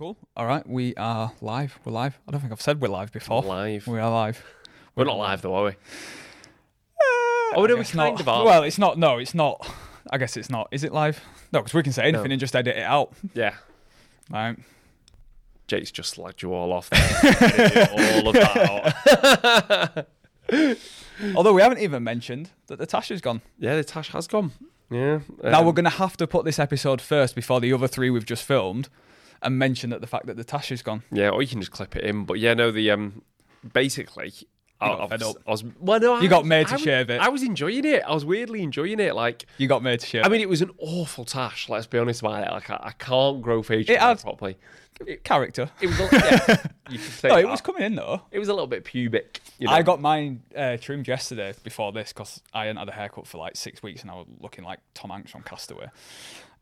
Cool. All right, we are live. We're live. I don't think I've said we're live before. We're live. We are live. We're not live though, are we? Uh, Oh, no, we kind not. of are. Well, it's not. No, it's not. I guess it's not. Is it live? No, because we can say anything No. and just edit it out. Yeah. Right. Jake's just slagged you all off. There. all of that out. Although we haven't even mentioned that the Tasha's gone. Yeah, the Tash has gone. Yeah. now um, we're going to have to put this episode first before the other three we've just filmed, and mention that the fact that the tash is gone. Yeah, or you can just clip it in. But yeah, no, the um, basically. I, I was. I was well, no, You I got was- made to shave it. I was enjoying it. I was weirdly enjoying it. Like, You got made to share. I mean, it was an awful tash. Let's be honest about it. Like, I, I can't grow facial It hair properly. character. It was, a, yeah, you could say No, it that. was coming in though. It was a little bit pubic. You know? I got mine uh, trimmed yesterday before this because I hadn't had a haircut for like six weeks and I was looking like Tom Hanks from Castaway.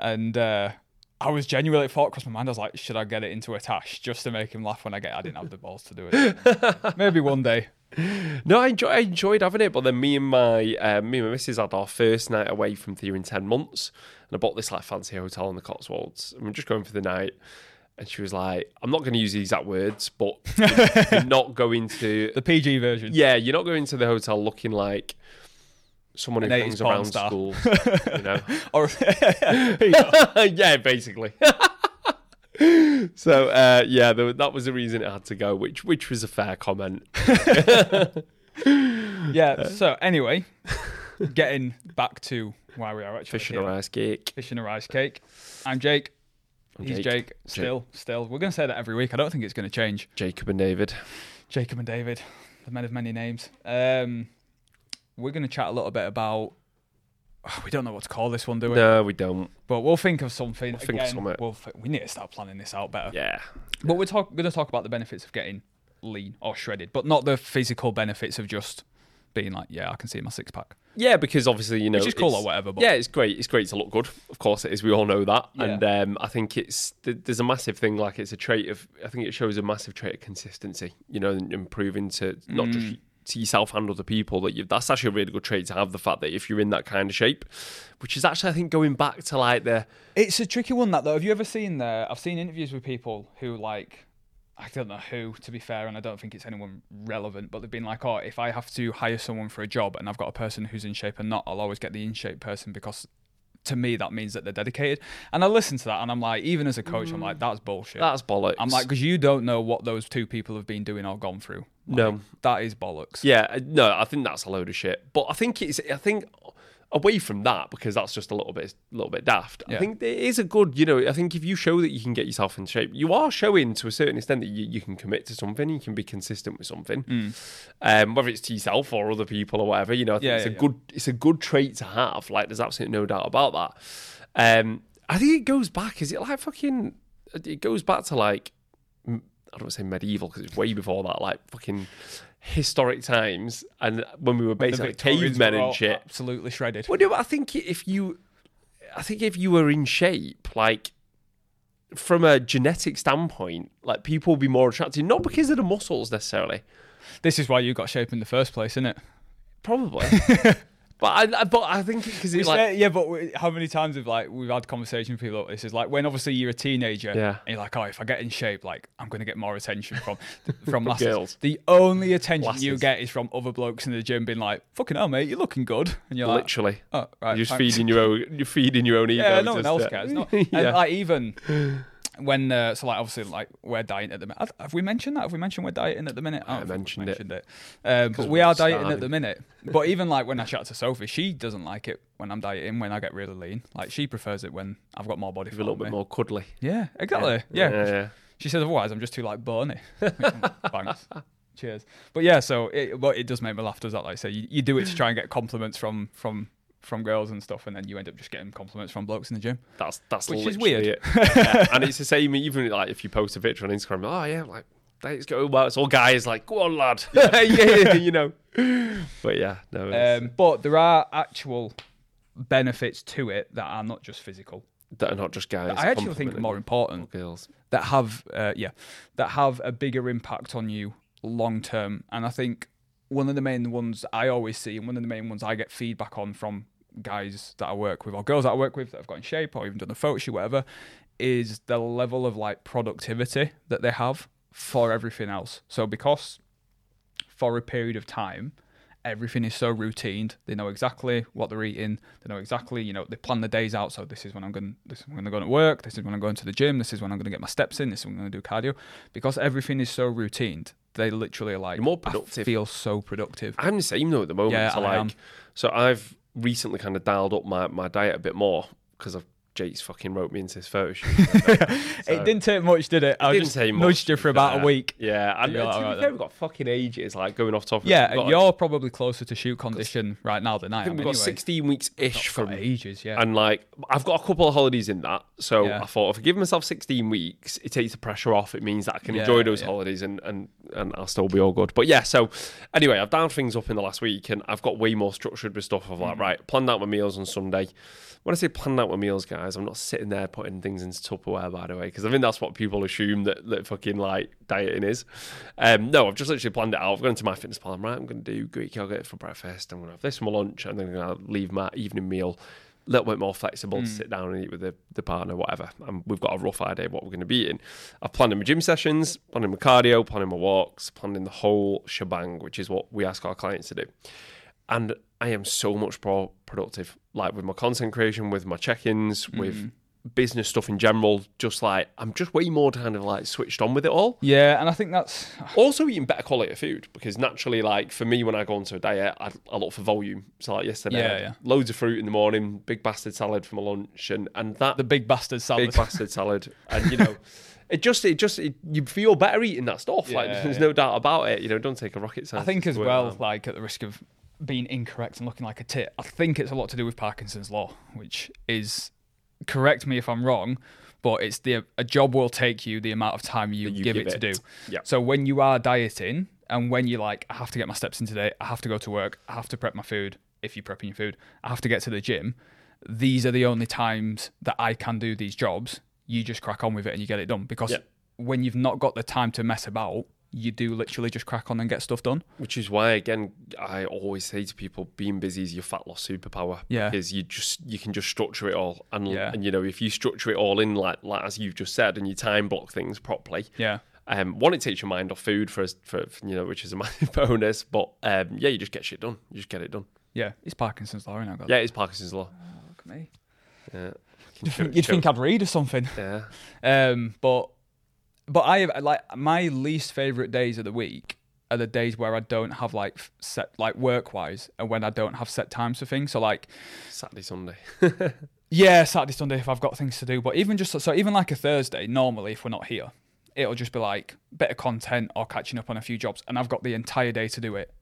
And uh, I was genuinely at thought across my mind, I was like, should I get it into a tash just to make him laugh when I get I didn't have the balls to do it. Maybe one day. No, I, enjoy, I enjoyed having it, but then me and my uh, me and my missus had our first night away from theatre in ten months, and I bought this like fancy hotel in the Cotswolds, and we're just going for the night. And she was like, "I'm not going to use the exact words, but you're- you're not going to, The PG version. yeah, you're not going to the hotel looking like someone who An 80s hangs around star. schools, you know." Or yeah, basically. so uh, yeah, there, that was the reason it had to go, which which was a fair comment. yeah. So anyway, getting back to why we are actually Fish and a rice cake. Fish and a rice cake. I'm Jake. I'm He's Jake. Jake. Still, still. We're going to say that every week. I don't think it's going to change. Jacob and David. Jacob and David, the men of many names. Um, we're going to chat a little bit about. We don't know what to call this one, do we? No, we don't. But we'll think of something. We'll think of Again, something. We'll th- we need to start planning this out better. Yeah. But we're talk- going to talk about the benefits of getting lean or shredded, but not the physical benefits of just being like, yeah, I can see my six pack, Yeah, because obviously you know which is cool it's- or whatever. But Yeah, it's great. It's great to look good. Of course, it is. We all know that, Yeah. and um, I think it's th- there's a massive thing. Like it's a trait of. I think it shows a massive trait of consistency. You know, and improving to not Mm. just to yourself and other people. That you that's actually a really good trait to have. The fact that if you're in that kind of shape, which is actually I think going back to like the It's a tricky one that though. Have you ever seen the? I've seen interviews with people who like, I don't know who to be fair, and I don't think it's anyone relevant, but they've been like, oh, if I have to hire someone for a job and I've got a person who's in shape and not, I'll always get the in shape person because. To me, that means that they're dedicated, and I listen to that, and I'm like, even as a coach, I'm like, mm. that's bullshit. that's bollocks. I'm like, because you don't know what those two people have been doing or gone through. Like, No. that is bollocks. Yeah, uh, no, I think that's a load of shit. But I think it's I think away from that because that's just a little bit a little bit daft. Yeah. I think it is a good, you know, I think if you show that you can get yourself in shape, you are showing to a certain extent that you, you can commit to something, you can be consistent with something. Um, whether it's to yourself or other people or whatever, you know, I think Yeah, it's yeah, a good it's a good trait to have. Like there's absolutely no doubt about that. Um I think it goes back, is it like fucking it goes back to like I don't want to say medieval because it's way before that, like fucking historic times, and when we were basically cavemen and shit. absolutely shredded. Well, no, but I think if you, I think if you were in shape, like from a genetic standpoint, like people would be more attractive, not because of the muscles necessarily, This is why you got shape in the first place, isn't it? probably. but I, but I think because it's like yeah, but we, how many times have like we've had conversations with people like this? Is like when obviously you're a teenager, Yeah. and you're like, oh, if I get in shape, like I'm going to get more attention from from lasses. girls. The only attention you get is from other blokes in the gym being like, "Fucking hell, mate, you're looking good," and you're like, literally. "Oh, right." You're just thanks." feeding your own. You're feeding your own ego. Yeah, no one else cares. No. yeah. And like even when uh, so like obviously like we're dieting at the minute. Have- we mentioned that? Have we mentioned we're dieting at the minute? I don't think we've mentioned it. Um, but we are dieting at the minute. But even like when I chat to Sophie, she doesn't like it when I'm dieting. When I get really lean, like she prefers it when I've got more body a little bit me. more cuddly. Yeah, exactly. Yeah. yeah, yeah. She says otherwise I'm just too like bony. Thanks. Cheers. But yeah, so it, but it does make me laugh. Does that like say you, you do it to try and get compliments from from from girls and stuff, and then you end up just getting compliments from blokes in the gym. That's that's Which is weird. it. Yeah, and it's the same even like if you post a picture on Instagram, oh yeah, like dates go well. It's all guys like, go on, lad. yeah, yeah, you know. But yeah, no. it's- Um, but there are actual benefits to it that are not just physical. that are not just guys. I actually think complimenting more important girls. that have uh, yeah that have a bigger impact on you long term. And I think one of the main ones I always see, and one of the main ones I get feedback on from guys that I work with or girls that I work with that have got in shape or even done a photo shoot, whatever, is the level of like productivity that they have for everything else. So because for a period of time, everything is so routined. They know exactly what they're eating. They know exactly, you know, they plan the days out. So this is when I'm going. This is when I'm going to work. This is when I'm going to the gym. This is when I'm going to get my steps in. This is when I'm going to do cardio. Because everything is so routined, they literally are like You're more "I productive." feel so productive. I'm the same though at the moment. Yeah, so I like, am. so I've recently kind of dialed up my, my diet a bit more because of Jake's fucking wrote me into this photo shoot. it didn't take much, did it? I didn't just take much, nudged you for about fair. a week. Yeah, and You're to be alright fair, we've got fucking ages. Like going off topic. Yeah, we've you're probably closer to shoot condition right now than I, I think am. we've got anyway. 16 weeks ish from ages, yeah. And like, I've got a couple of holidays in that. So Yeah. I thought if I give myself 16 weeks, it takes the pressure off. It means that I can Yeah, enjoy those yeah. holidays and, and, and I'll still be all good. But yeah, so anyway, I've downed things up in the last week and I've got way more structured with stuff of like, Mm-hmm. right, planned out my meals on Sunday. When I say planned out my meals, guys, I'm not sitting there putting things into Tupperware, by the way, because I think that's what people assume that, that fucking like dieting is. Um, no, I've just literally planned it out. I've gone into my fitness plan. Right, I'm going to do Greek yogurt for breakfast. I'm going to have this for my lunch, and then I'm going to leave my evening meal a little bit more flexible to sit down and eat with the, the partner, whatever. And we've got a rough idea of what we're going to be eating. I've planned in my gym sessions, planning my cardio, planning my walks, planning the whole shebang, which is what we ask our clients to do. And I am so much more productive, like with my content creation, with my check-ins, with mm. business stuff in general. Just like I'm just way more kind of like switched on with it all. yeah, and I think that's ah. Also eating better quality of food because naturally, like for me, when I go onto a diet, I, I look for volume. So like yesterday, Yeah, yeah. loads of fruit in the morning, big bastard salad for my lunch, and and that the big bastard salad. big bastard salad, and you know. It just, it just, it, you feel better eating that stuff. like, there's yeah. no doubt about it. You know, don't take a rocket science. I think as well, like at the risk of being incorrect and looking like a tit, I think it's a lot to do with Parkinson's law, which is correct me if I'm wrong, but it's the a job will take you the amount of time you, you give, give it, to do. Yeah. So when you are dieting and when you're like, I have to get my steps in today, I have to go to work, I have to prep my food. If you're prepping your food, I have to get to the gym. These are the only times that I can do these jobs. You just crack on with it and you get it done because Yeah. when you've not got the time to mess about, you do literally just crack on and get stuff done. Which is why, again, I always say to people, being busy is your fat loss superpower. Yeah. Because you just you can just structure it all, and Yeah. and you know if you structure it all in like like as you've just said, and you time block things properly. Yeah. Um, one, it takes your mind off food for, for for, you know, which is a massive bonus. But um, yeah, you just get shit done. You just get it done. Yeah, it's Parkinson's law, and I got Yeah, it's Parkinson's law. Look at me. Yeah. You'd think, you'd think I'd read or something. Yeah. Um, but but I have like my least favorite days of the week are the days where I don't have like set like work wise, and when I don't have set times for things. So like Saturday, Sunday. yeah, Saturday, Sunday if I've got things to do. But even just so even like a Thursday, normally if we're not here, it'll just be like bit of content or catching up on a few jobs, and I've got the entire day to do it.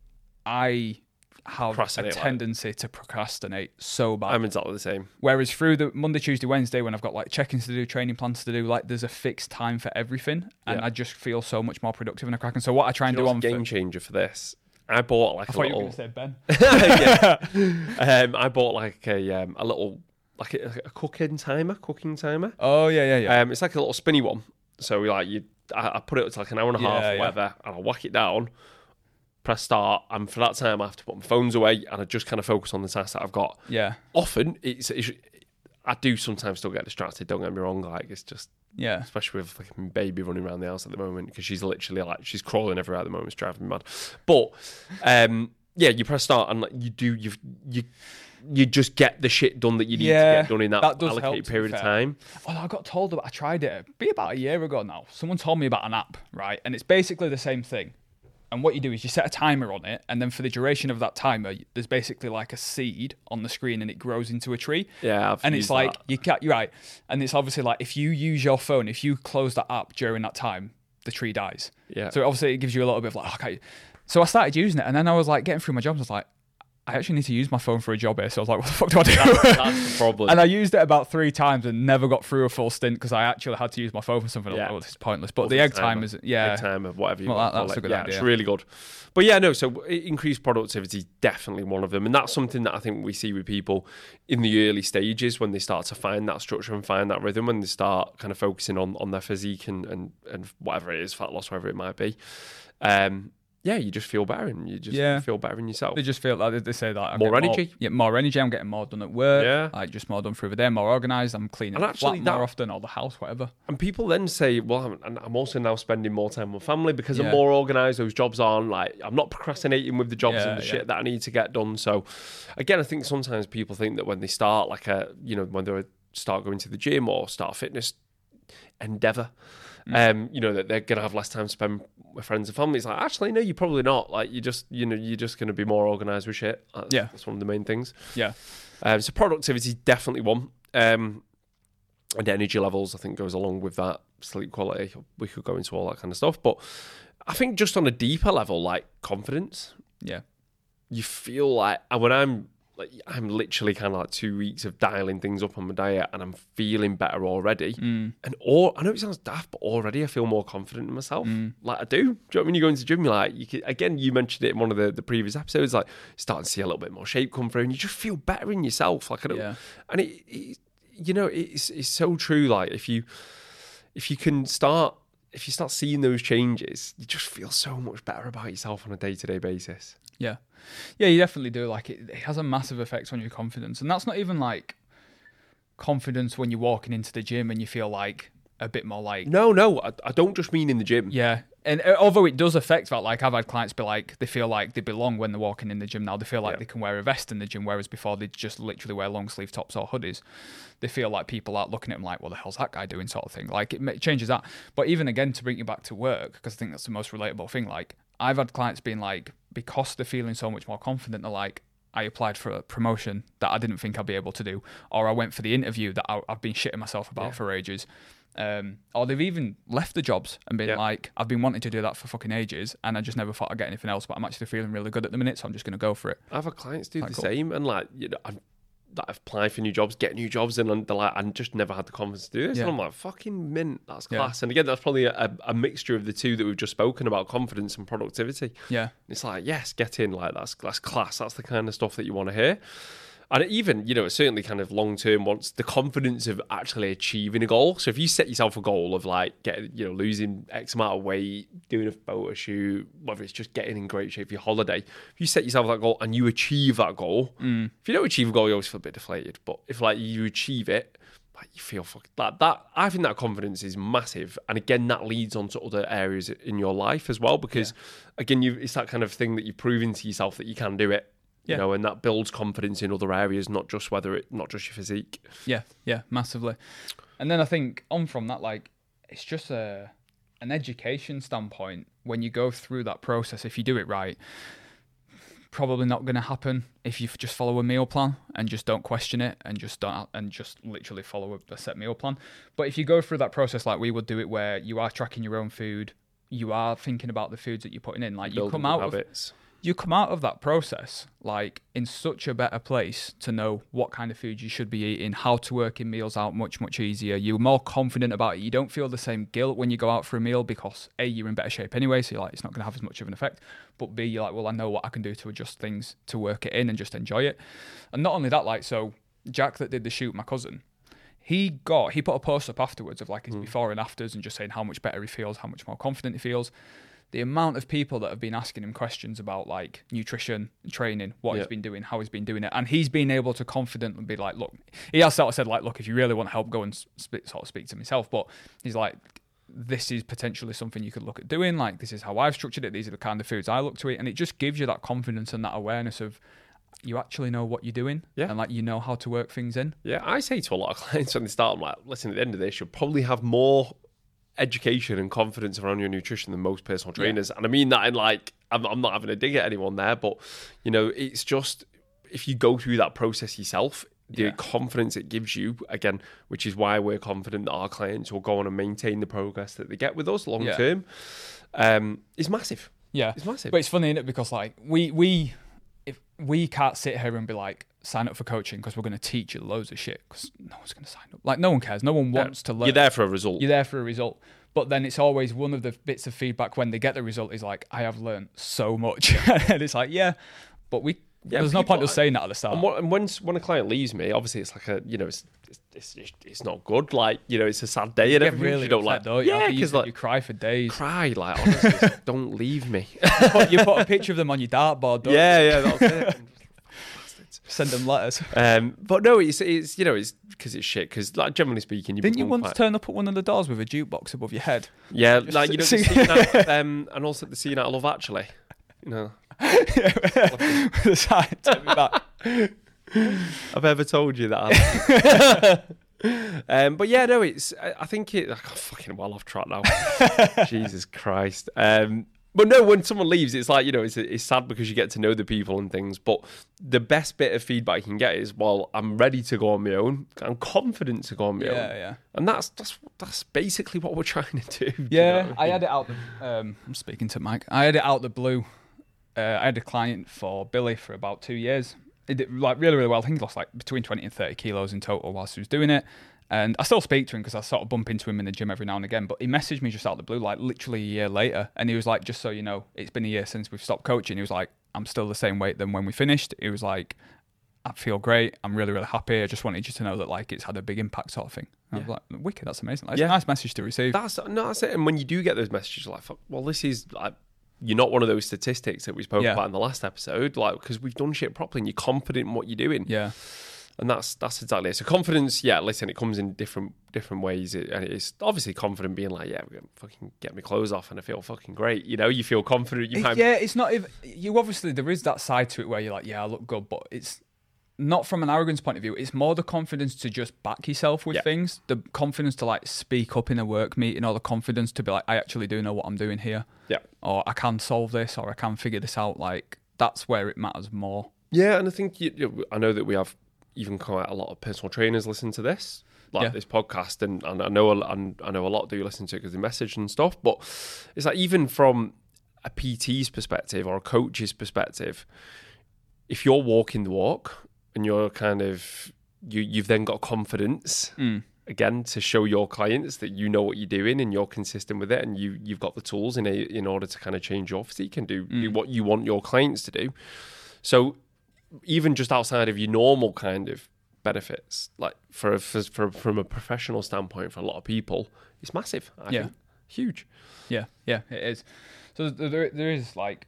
I have a like- tendency to procrastinate so bad. I'm exactly the same. Whereas through the Monday, Tuesday, Wednesday, when I've got like check-ins to do, training plans to do, like there's a fixed time for everything, and Yeah. I just feel so much more productive and a cracking. So what I try and do know on game changer for this. I bought like I a thought you were little. say Ben. yeah. um, I bought like a um, a little like a, a cooking timer, cooking timer. Oh yeah, yeah, yeah. Um, it's like a little spinny one. So we like you, I, I put it to like an hour and a half Yeah, yeah. whatever, and I whack it down, press start, and for that time I have to put my phones away, and I just kind of focus on the tasks that I've got. yeah, Often it's, it's I do sometimes still get distracted. Don't get me wrong. Like it's just yeah. especially with like baby running around the house at the moment because she's literally like she's crawling everywhere at the moment. It's driving me mad. But um, yeah, you press start and like, you do you you you just get the shit done that you need Yeah, to get done in that, that help, allocated to period of time. Well, I got told about. I tried it. Be about a year ago now. Someone told me about an app, right? And it's basically the same thing. And what you do is you set a timer on it, and then for the duration of that timer, there's basically like a seed on the screen, and it grows into a tree. Yeah, I've and it's like that. you can't. You're right, and it's obviously like if you use your phone, if you close that app during that time, the tree dies. Yeah. So obviously it gives you a little bit of like, oh, okay. So I started using it, and then I was like getting through my jobs. I was like, I actually need to use my phone for a job here. So I was like, what the fuck do I do? That's the problem. and I used it about three times and never got through a full stint because I actually had to use my phone for something. Yeah. like, well, this is pointless. But the egg timer. time is, yeah. Egg timer, whatever you Well, want that- that's a good yeah, idea. it's really good. But yeah, no. So increased productivity is definitely one of them, and that's something that I think we see with people in the early stages when they start to find that structure and find that rhythm, when they start kind of focusing on on their physique and and and whatever it is, fat loss, whatever it might be. Um, yeah, you just feel better and you just Yeah. feel better in yourself. They just feel like they say that I'm More energy. yeah, more energy. I'm getting more done at work. Yeah. like just more done through the day, more organised. I'm cleaning And actually flat that- more often or the house, whatever. And people then say, well, I'm, I'm also now spending more time with family because I'm more organized. Those jobs aren't like, I'm not procrastinating with the jobs Yeah, and the yeah. shit that I need to get done. So, again, I think sometimes people think that when they start, like a, you know, when they start going to the gym or start a fitness endeavor. Um, you know, that they're going to have less time to spend with friends and family. It's like, actually, no, you're probably not. Like, you just, you know, you're just going to be more organized with shit. That's, Yeah. That's one of the main things. Yeah, Um, so productivity is definitely one. Um, and energy levels, I think, goes along with that. Sleep quality, we could go into all that kind of stuff. But I think just on a deeper level, like confidence, yeah, you feel like and when I'm like I'm literally kind of like two weeks of dialing things up on my diet, and I'm feeling better already. Mm. And all I know it sounds daft, but already I feel more confident in myself. Mm. Like I do. Do you know what I mean? You go into the gym, you're like, you can, again, you mentioned it in one of the, the previous episodes, like starting to see a little bit more shape come through, and you just feel better in yourself. Like I don't, Yeah. and it, it, you know, it's it's so true. Like if you if you can start if you start seeing those changes, you just feel so much better about yourself on a day to day basis. yeah, yeah. You definitely do. Like it, it has a massive effect on your confidence, and that's not even like confidence when you're walking into the gym and you feel like a bit more like No, no, I, I don't just mean in the gym. Yeah. And uh, although it does affect that, like I've had clients be like, they feel like they belong when they're walking in the gym now. They feel like Yeah. they can wear a vest in the gym, whereas before they just literally wear long sleeve tops or hoodies. They feel like people are looking at them like, what the hell's that guy doing, sort of thing. Like it changes that. But even again, to bring you back to work, because I think that's the most relatable thing. Like I've had clients being like, because they're feeling so much more confident, they're like, I applied for a promotion that I didn't think I'd be able to do, or I went for the interview that I, I've been shitting myself about Yeah. for ages. Um, or they've even left the jobs and been Yeah. like, I've been wanting to do that for fucking ages, and I just never thought I'd get anything else. But I'm actually feeling really good at the minute, so I'm just going to go for it. I've had clients do Quite the cool. same, and like you know, I've, that I've for new jobs, get new jobs, and they're like, I just never had the confidence to do this. Yeah. And I'm like, fucking mint, that's Yeah. class. And again, that's probably a, a mixture of the two that we've just spoken about, confidence and productivity. Yeah, It's like, yes, get in, like that's that's class. That's the kind of stuff that you want to hear. And even, you know, certainly kind of long term wants the confidence of actually achieving a goal. So if you set yourself a goal of like getting, you know, losing X amount of weight, doing a photo shoot, whether it's just getting in great shape for your holiday, if you set yourself that goal and you achieve that goal, mm. if you don't achieve a goal, you always feel a bit deflated. But if like you achieve it, like you feel fuck that that I think that confidence is massive, and again that leads on to other areas in your life as well because again you it's that kind of thing that you've proven to yourself that you can do it, you Yeah. know, and that builds confidence in other areas, not just whether it not just your physique. yeah, yeah, massively. And then I think on from that, like it's just a an education standpoint when you go through that process. If you do it right, probably not going to happen if you just follow a meal plan and just don't question it and just don't and just literally follow a, set meal plan. But if you go through that process like we would do it, where you are tracking your own food, you are thinking about the foods that you're putting in, like you come out of habits. You come out of that process like in such a better place to know what kind of food you should be eating, how to work in meals out much much easier. You're more confident about it. You don't feel the same guilt when you go out for a meal because a you're in better shape anyway, so you're like it's not going to have as much of an effect. But b you're like, well, I know what I can do to adjust things to work it in and just enjoy it. And not only that, like so, Jack that did the shoot, my cousin. He got he put a post up afterwards of like his hmm. before and afters and just saying how much better he feels, how much more confident he feels the amount of people that have been asking him questions about like nutrition, training, what Yeah. he's been doing, how he's been doing it, and he's been able to confidently be like, look, he has sort of said like, look, if you really want help, go and sp- sort of speak to myself. But he's like, this is potentially something you could look at doing. Like, this is how I've structured it. These are the kind of foods I look to eat, and it just gives you that confidence and that awareness of you actually know what you're doing, Yeah. and like you know how to work things in. Yeah, I say to a lot of clients when they start, I'm like, listen, at the end of this, you'll probably have more education and confidence around your nutrition than most personal Yeah. trainers. And I mean that in like, I'm, I'm not having a dig at anyone there, but you know, it's just if you go through that process yourself, the Yeah. confidence it gives you, again, which is why we're confident that our clients will go on and maintain the progress that they get with us long Yeah. term, um, is massive. Yeah, It's massive. But it's funny, it? Because like we we if we can't sit here and be like sign up for coaching because we're going to teach you loads of shit because no one's going to sign up. Like no one cares. No one wants to learn. You're there for a result. You're there for a result. But then it's always one of the bits of feedback when they get the result is like, I have learned so much. and it's like, yeah, but we Yeah, There's no point just saying that at the start. And, what, and when when a client leaves me, obviously it's like a you know it's it's it's, it's not good. Like you know it's a sad day and You everything. really you don't like don't yeah you, because you cry for days. cry like honestly don't leave me. But you put a picture of them on your dartboard. Don't yeah yeah that's it. Send them letters. Um, but no, it's it's you know it's because it's shit. Because like generally speaking, you Didn't you once quite- turn up at one of the doors with a jukebox above your head? yeah like you know the scene out, um, and also the scene out of Love Actually. You know, the side back. I've ever told you that. um, but yeah, no, it's. I, I think it. I got fucking well off track now. Jesus Christ. Um, but no, when someone leaves, it's like you know, it's it's sad because you get to know the people and things. But the best bit of feedback you can get is, well, I'm ready to go on my own. I'm confident to go on my Yeah, own. yeah. Yeah. And that's that's that's basically what we're trying to do. do you Yeah, know I mean? had it out the. Um, I'm speaking to Mike. I had it out the blue. Uh, I had a client for Billy for about two years. He did like really, really well. I think he lost like between 20 and 30 kilos in total whilst he was doing it. And I still speak to him because I sort of bump into him in the gym every now and again. But he messaged me just out of the blue, like literally a year later, and he was like, "Just so you know, it's been a year since we've stopped coaching." He was like, "I'm still the same weight than when we finished." He was like, "I feel great. I'm really, really happy. I just wanted you to know that like it's had a big impact, sort of thing." And I was like, "Wicked, that's amazing. That's Yeah. a nice message to receive." That's no, that's it. And when you do get those messages, you're like, Fuck, well, this is like. You're not one of those statistics that we spoke Yeah. about in the last episode, like because we've done shit properly and you're confident in what you're doing. yeah. And that's that's exactly it. So confidence, yeah. Listen, it comes in different different ways, it, and it's obviously confident being like, yeah, we're fucking get my clothes off, and I feel fucking great. You know, you feel confident. You yeah, it's not If, you. Obviously, there is that side to it where you're like, yeah, I look good, but it's not from an arrogance point of view. It's more the confidence to just back yourself with Yeah. things, the confidence to like speak up in a work meeting, or the confidence to be like, I actually do know what I'm doing here, yeah, or I can solve this, or I can figure this out. Like that's where it matters more. yeah. And I think you, you- I know that we have even quite a lot of personal trainers listen to this. Like Yeah. this podcast, and, and I know and I know a lot do listen to it because they message and stuff. But it's like even from a PT's perspective or a coach's perspective, if you're walking the walk and you're kind of you you've then got confidence Mm. again to show your clients that you know what you're doing and you're consistent with it and you you've got the tools in a, in order to kind of change your physique and do, do what you want your clients to do. So even just outside of your normal kind of benefits, like for, for, for from a professional standpoint for a lot of people, it's massive. I Yeah. think. huge. Yeah, yeah, it is. So there, there is like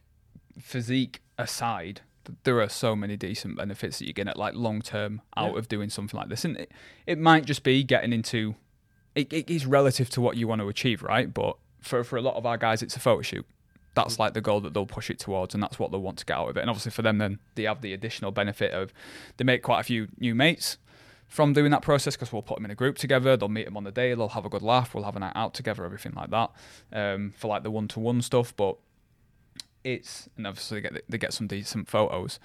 physique aside, there are so many decent benefits that you get at like long term out Yeah. of doing something like this, and it, it might just be getting into. It, it is relative to what you want to achieve, right? But for for a lot of our guys, it's a photo shoot. That's like the goal that they'll push it towards, and that's what they'll want to get out of it. And obviously, for them, then they have the additional benefit of they make quite a few new mates from doing that process because we'll put them in a group together. They'll meet them on the day. They'll have a good laugh. We'll have a night out together. Everything like that um, for like the one to one stuff. But it's and obviously they get they get some decent photos,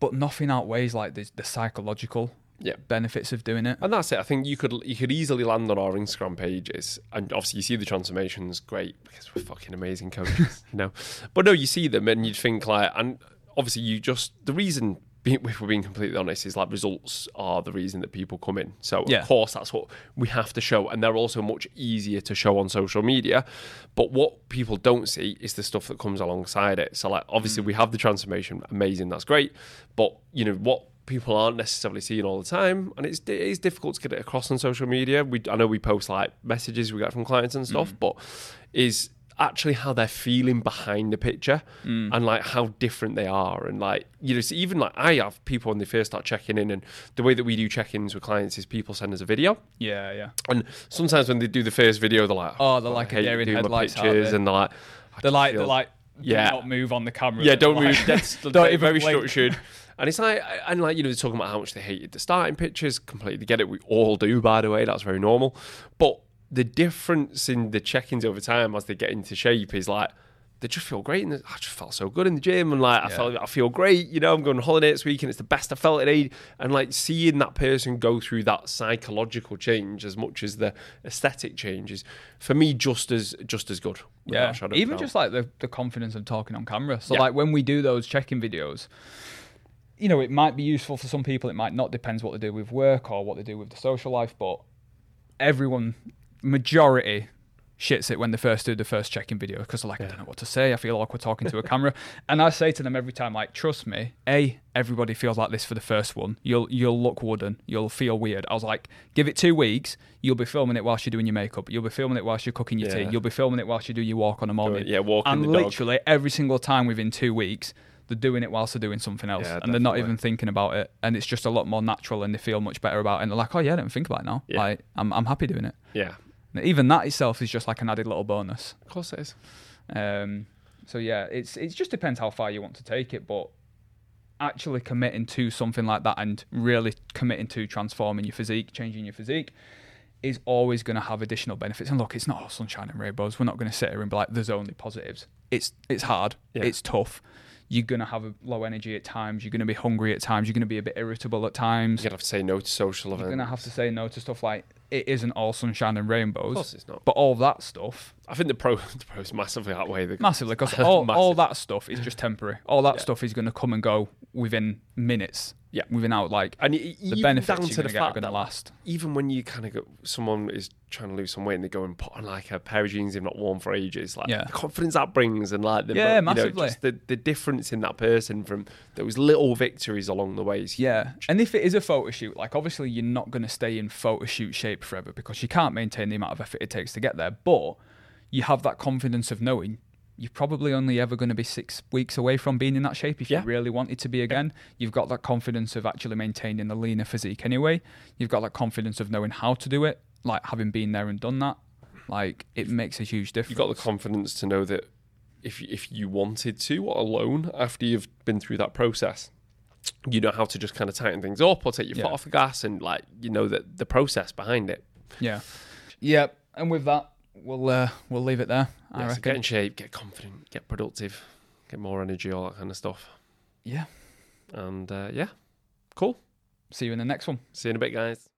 but nothing outweighs like the, the psychological Yeah. benefits of doing it. And that's it. I think you could you could easily land on our Instagram pages, and obviously you see the transformations, great because we're fucking amazing coaches, you know. But no, you see them and you'd think like, and obviously you just the reason. If we're being completely honest, is like results are the reason that people come in. So Yeah. of course that's what we have to show, and they're also much easier to show on social media. But what people don't see is the stuff that comes alongside it. So like obviously mm. we have the transformation, amazing, that's great. But you know what people aren't necessarily seeing all the time, and it's it is difficult to get it across on social media. We I know we post like messages we get from clients and stuff, mm. but is actually how they're feeling behind the picture mm. and like how different they are and like you know so even like I have people when they first start checking in and the way that we do check-ins with clients is people send us a video Yeah, yeah. and sometimes when they do the first video they're like Oh, they're oh, like deer in doing my headlights, pictures they? and they're like They're like feel- they're like Yeah. not move on the camera. yeah, don't Like, move. That's don't very structured. And it's like, and like, you know, they're talking about how much they hated the starting pictures. Completely get it. We all do, by the way. That's very normal. But the difference in the check-ins over time as they get into shape is like, they just feel great. And I just felt so good in the gym. And like, I felt, I feel great. You know, I'm going on holiday this week and it's the best I felt in age. And like seeing that person go through that psychological change as much as the aesthetic changes, for me, just as, just as good. Yeah, a shadow of even just like the, the confidence of talking on camera. So Yeah. like when we do those check-in videos, you know, it might be useful for some people. It might not. Depends what they do with work or what they do with the social life. But everyone, majority, shits it when they first do the first check-in video because they're like, I don't know what to say. I feel awkward talking to a camera, and I say to them every time, like, trust me. A, everybody feels like this for the first one. You'll you'll look wooden. You'll feel weird. I was like, give it two weeks. You'll be filming it whilst you're doing your makeup. You'll be filming it whilst you're cooking your tea. You'll be filming it whilst you do your walk on a morning. yeah, walking and literally every single time within two weeks. They're doing it whilst they're doing something else, Yeah, and they're not even thinking about it, and it's just a lot more natural, and they feel much better about it. And they're like, "Oh yeah, I don't think about it now. Yeah. Like, I'm I'm happy doing it." Yeah, And even that itself is just like an added little bonus. of course it is. Um, so yeah, it's it just depends how far you want to take it, but actually committing to something like that and really committing to transforming your physique, changing your physique, is always going to have additional benefits. And look, it's not all sunshine and rainbows. We're not going to sit here and be like, "There's only positives." It's it's hard. Yeah. It's tough. You're going to have a low energy at times. You're going to be hungry at times. You're going to be a bit irritable at times. You're gonna have to say no to social events. You're going to have to say no to stuff like it isn't all sunshine and rainbows. Of course, it's not. But all that stuff I think the pro the pros massively outweigh the massively because all, all that stuff is just temporary. All that Yeah. stuff is going to come and go within minutes. Yeah. within out like and the even benefits down to the to are fact going to that last. even when you kind of go, someone is trying to lose some weight and they go and put on like a pair of jeans they've not worn for ages, like Yeah. the confidence that brings and like the Yeah, you know, massively. just the, the difference in that person from those little victories along the way. Is Yeah, and if it is a photo shoot, like obviously you're not going to stay in photo shoot shape forever because you can't maintain the amount of effort it takes to get there. But you have that confidence of knowing you're probably only ever going to be six weeks away from being in that shape if Yeah. you really wanted to be again. You've got that confidence of actually maintaining a leaner physique anyway. You've got that confidence of knowing how to do it, like having been there and done that. Like it makes a huge difference. You've got the confidence to know that if if you wanted to alone after you've been through that process, you know how to just kind of tighten things up or take your Yeah. foot off the gas and like you know that the process behind it. Yeah. Yeah. And with that, we'll uh, we'll leave it there. I Yeah, so reckon. get in shape, get confident, get productive, get more energy, all that kind of stuff. Yeah. And uh, yeah, cool. See you in the next one. See you in a bit, guys.